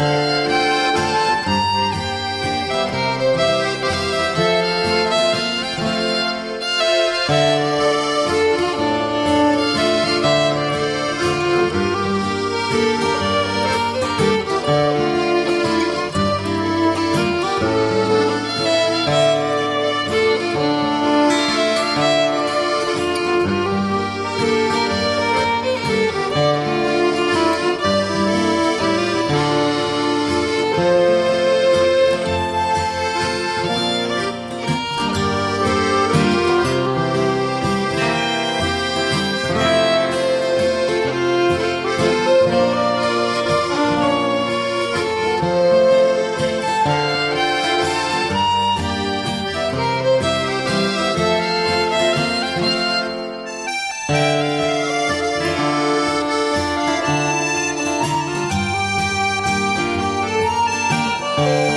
Música Música